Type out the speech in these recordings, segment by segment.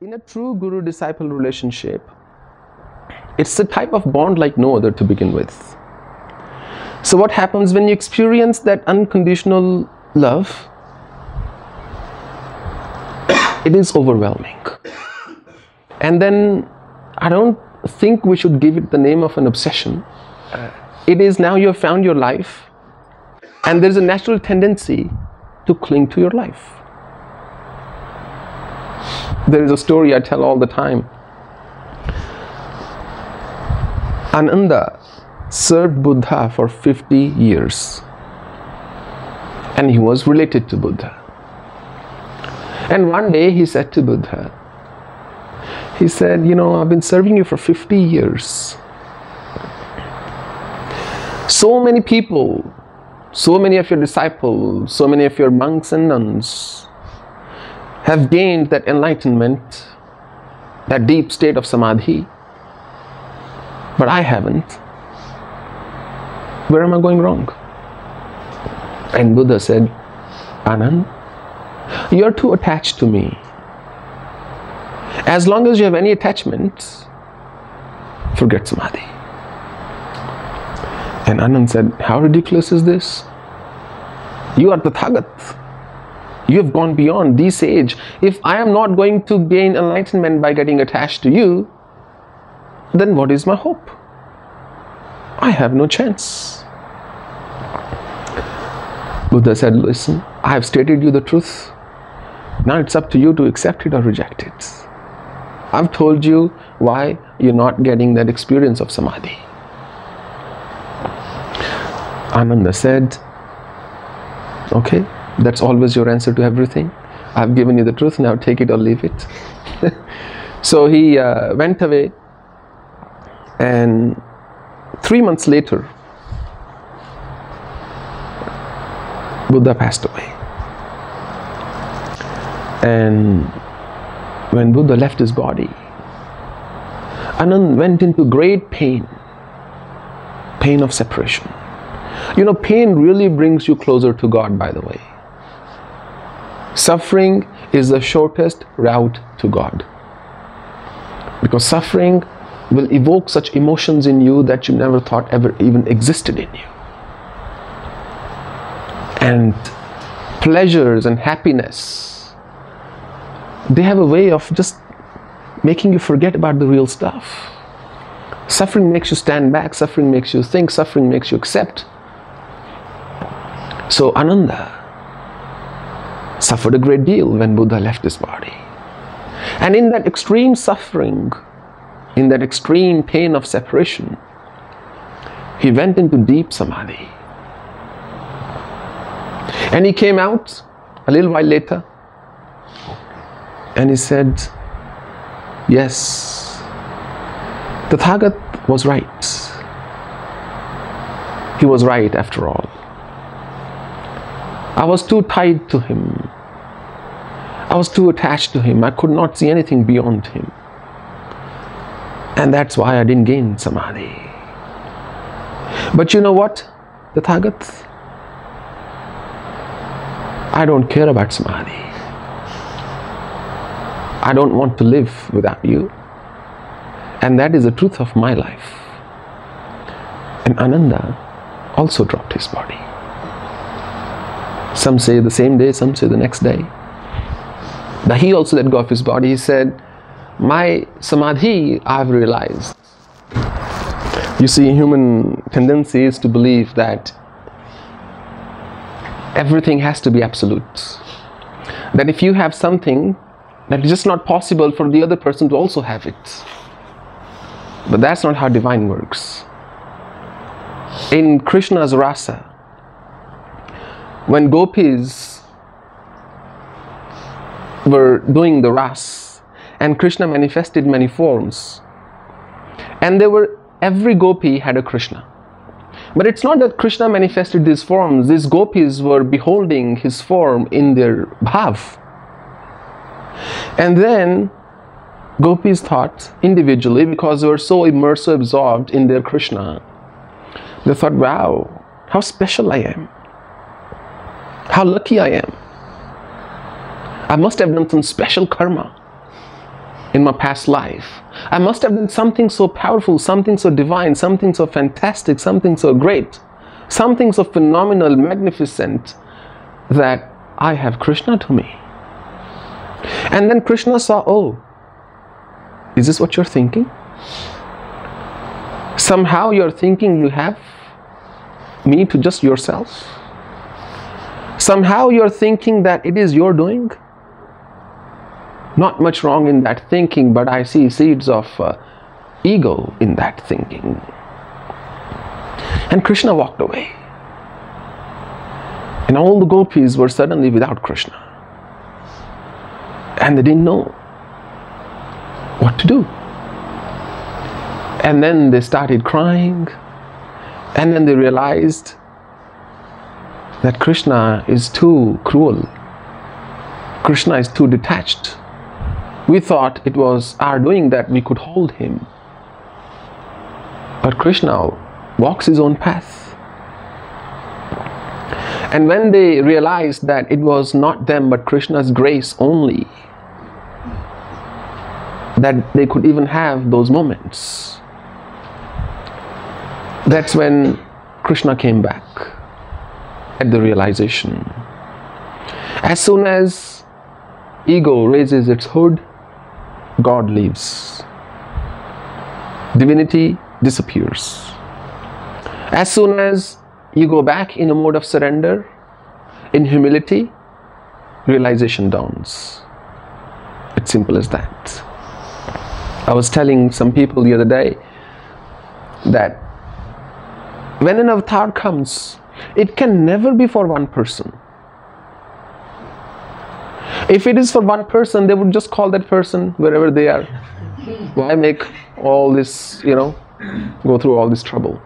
In a true guru disciple relationship, it's a type of bond like no other to begin with. So, what happens when you experience that unconditional love? It is overwhelming. And then I don't think we should give it the name of an obsession. Uh, it is now you have found your life, and there's a natural tendency to cling to your life. There is a story I tell all the time. Ananda served Buddha for 50 years, and he was related to Buddha. And one day he said to Buddha, he said, You know, I've been serving you for 50 years. So many people, so many of your disciples, so many of your monks and nuns have gained that enlightenment, that deep state of samadhi, but I haven't. Where am I going wrong? And Buddha said, Anand, you're too attached to me. As long as you have any attachment, forget samadhi. And Anand said, How ridiculous is this? You are the Tathagat. You have gone beyond this age. If I am not going to gain enlightenment by getting attached to you, then what is my hope? I have no chance. Buddha said, Listen, I have stated you the truth. Now it's up to you to accept it or reject it. I've told you why you're not getting that experience of samadhi. Ananda said, Okay, that's always your answer to everything. I've given you the truth, now take it or leave it. so he uh, went away, and three months later, Buddha passed away. And when Buddha left his body, Anand went into great pain, pain of separation. You know, pain really brings you closer to God, by the way. Suffering is the shortest route to God. Because suffering will evoke such emotions in you that you never thought ever even existed in you. And pleasures and happiness, they have a way of just making you forget about the real stuff. Suffering makes you stand back, suffering makes you think, suffering makes you accept. So Ananda suffered a great deal when Buddha left his body. And in that extreme suffering, in that extreme pain of separation, he went into deep samadhi. And he came out a little while later and he said, Yes, the Tathagat was right. He was right after all. I was too tied to him. I was too attached to him. I could not see anything beyond him. And that's why I didn't gain samadhi. But you know what? The Tathagat, I don't care about samadhi. I don't want to live without you. And that is the truth of my life. And Ananda also dropped his body. Some say the same day, some say the next day. But he also let go of his body. He said, My samadhi I've realized. You see, human tendency is to believe that everything has to be absolute. That if you have something, that is just not possible for the other person to also have it. But that's not how divine works. In Krishna's rasa, when gopis were doing the ras, and Krishna manifested many forms, and there were every gopi had a Krishna. But it's not that Krishna manifested these forms, these gopis were beholding his form in their bhav. And then gopis thought individually, because they were so immersed, so absorbed in their Krishna, they thought, wow, how special I am. How lucky I am. I must have done some special karma in my past life. I must have done something so powerful, something so divine, something so fantastic, something so great, something so phenomenal, magnificent that I have Krishna to me. And then Krishna saw, oh, is this what you're thinking? Somehow you're thinking you have me to just yourself. Somehow you're thinking that it is your doing. Not much wrong in that thinking, but I see seeds of uh, ego in that thinking. And Krishna walked away. And all the gopis were suddenly without Krishna. And they didn't know what to do. And then they started crying. And then they realized that Krishna is too cruel. Krishna is too detached. We thought it was our doing that we could hold him. But Krishna walks his own path. And when they realized that it was not them but Krishna's grace only, that they could even have those moments, that's when Krishna came back at the realization. As soon as ego raises its hood, God leaves. Divinity disappears. As soon as you go back in a mode of surrender, in humility, realization dawns. It's simple as that. I was telling some people the other day that when an avatar comes, it can never be for one person. If it is for one person, they would just call that person wherever they are. Why make all this, you know, go through all this trouble?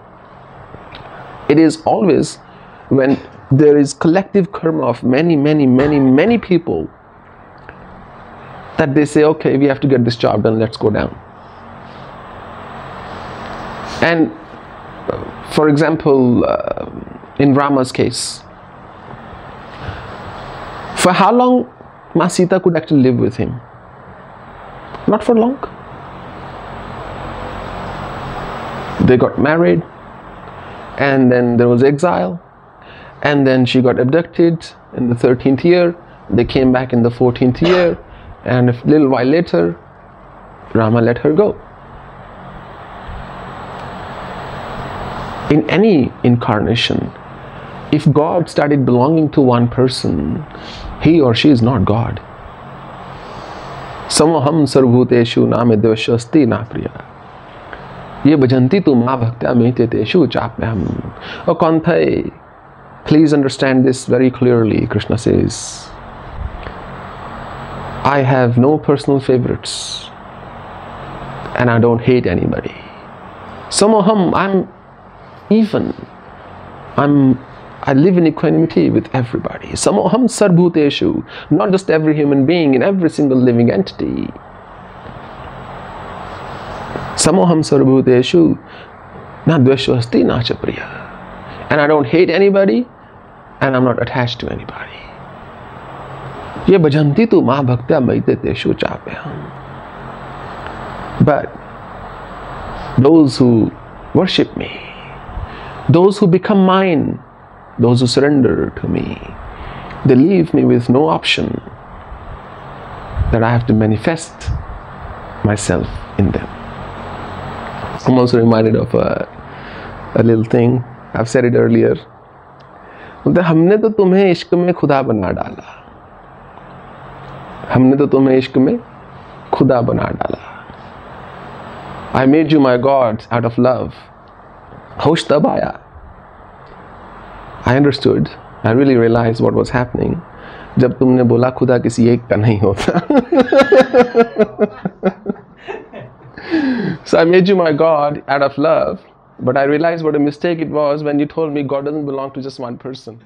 It is always when there is collective karma of many, many, many, many people that they say, okay, we have to get this job done, let's go down. And for example, uh, in Rama's case, for how long Ma Sita could actually live with him? Not for long. They got married, and then there was exile, and then she got abducted in the 13th year. They came back in the 14th year, and a little while later, Rama let her go. In any incarnation, if God started belonging to one person, he or she is not God. Samoham sarvuteshu name devashasti na priya. Ye bhajanti tu ma bhaktya meteteshu chapyam. O Kaunteya, please understand this very clearly, Krishna says. I have no personal favorites and I don't hate anybody. Samoham, I'm even. I'm I live in equanimity with everybody. Samoham sarbhuteshu, not just every human being, in every single living entity. Samoham sarbhuteshu, na dveshvasti na chapriya. And I don't hate anybody, and I'm not attached to anybody. Ye bhajanti tu ma bhaktya maiteteshu chapyam. But those who worship me, those who become mine, those who surrender to me, they leave me with no option that I have to manifest myself in them. I'm also reminded of a, a little thing, I've said it earlier. बोलते हमने तो तुम्हें इश्क में खुदा बना डाला हमने तो तुम्हें इश्क में खुदा बना डाला I made you my God out of love. होश तब आया I understood, I really realized what was happening जब तुमने बोला खुदा किसी एक का नहीं होता so I made you my God out of love, but I realized what a mistake it was when you told me God doesn't belong to just one person.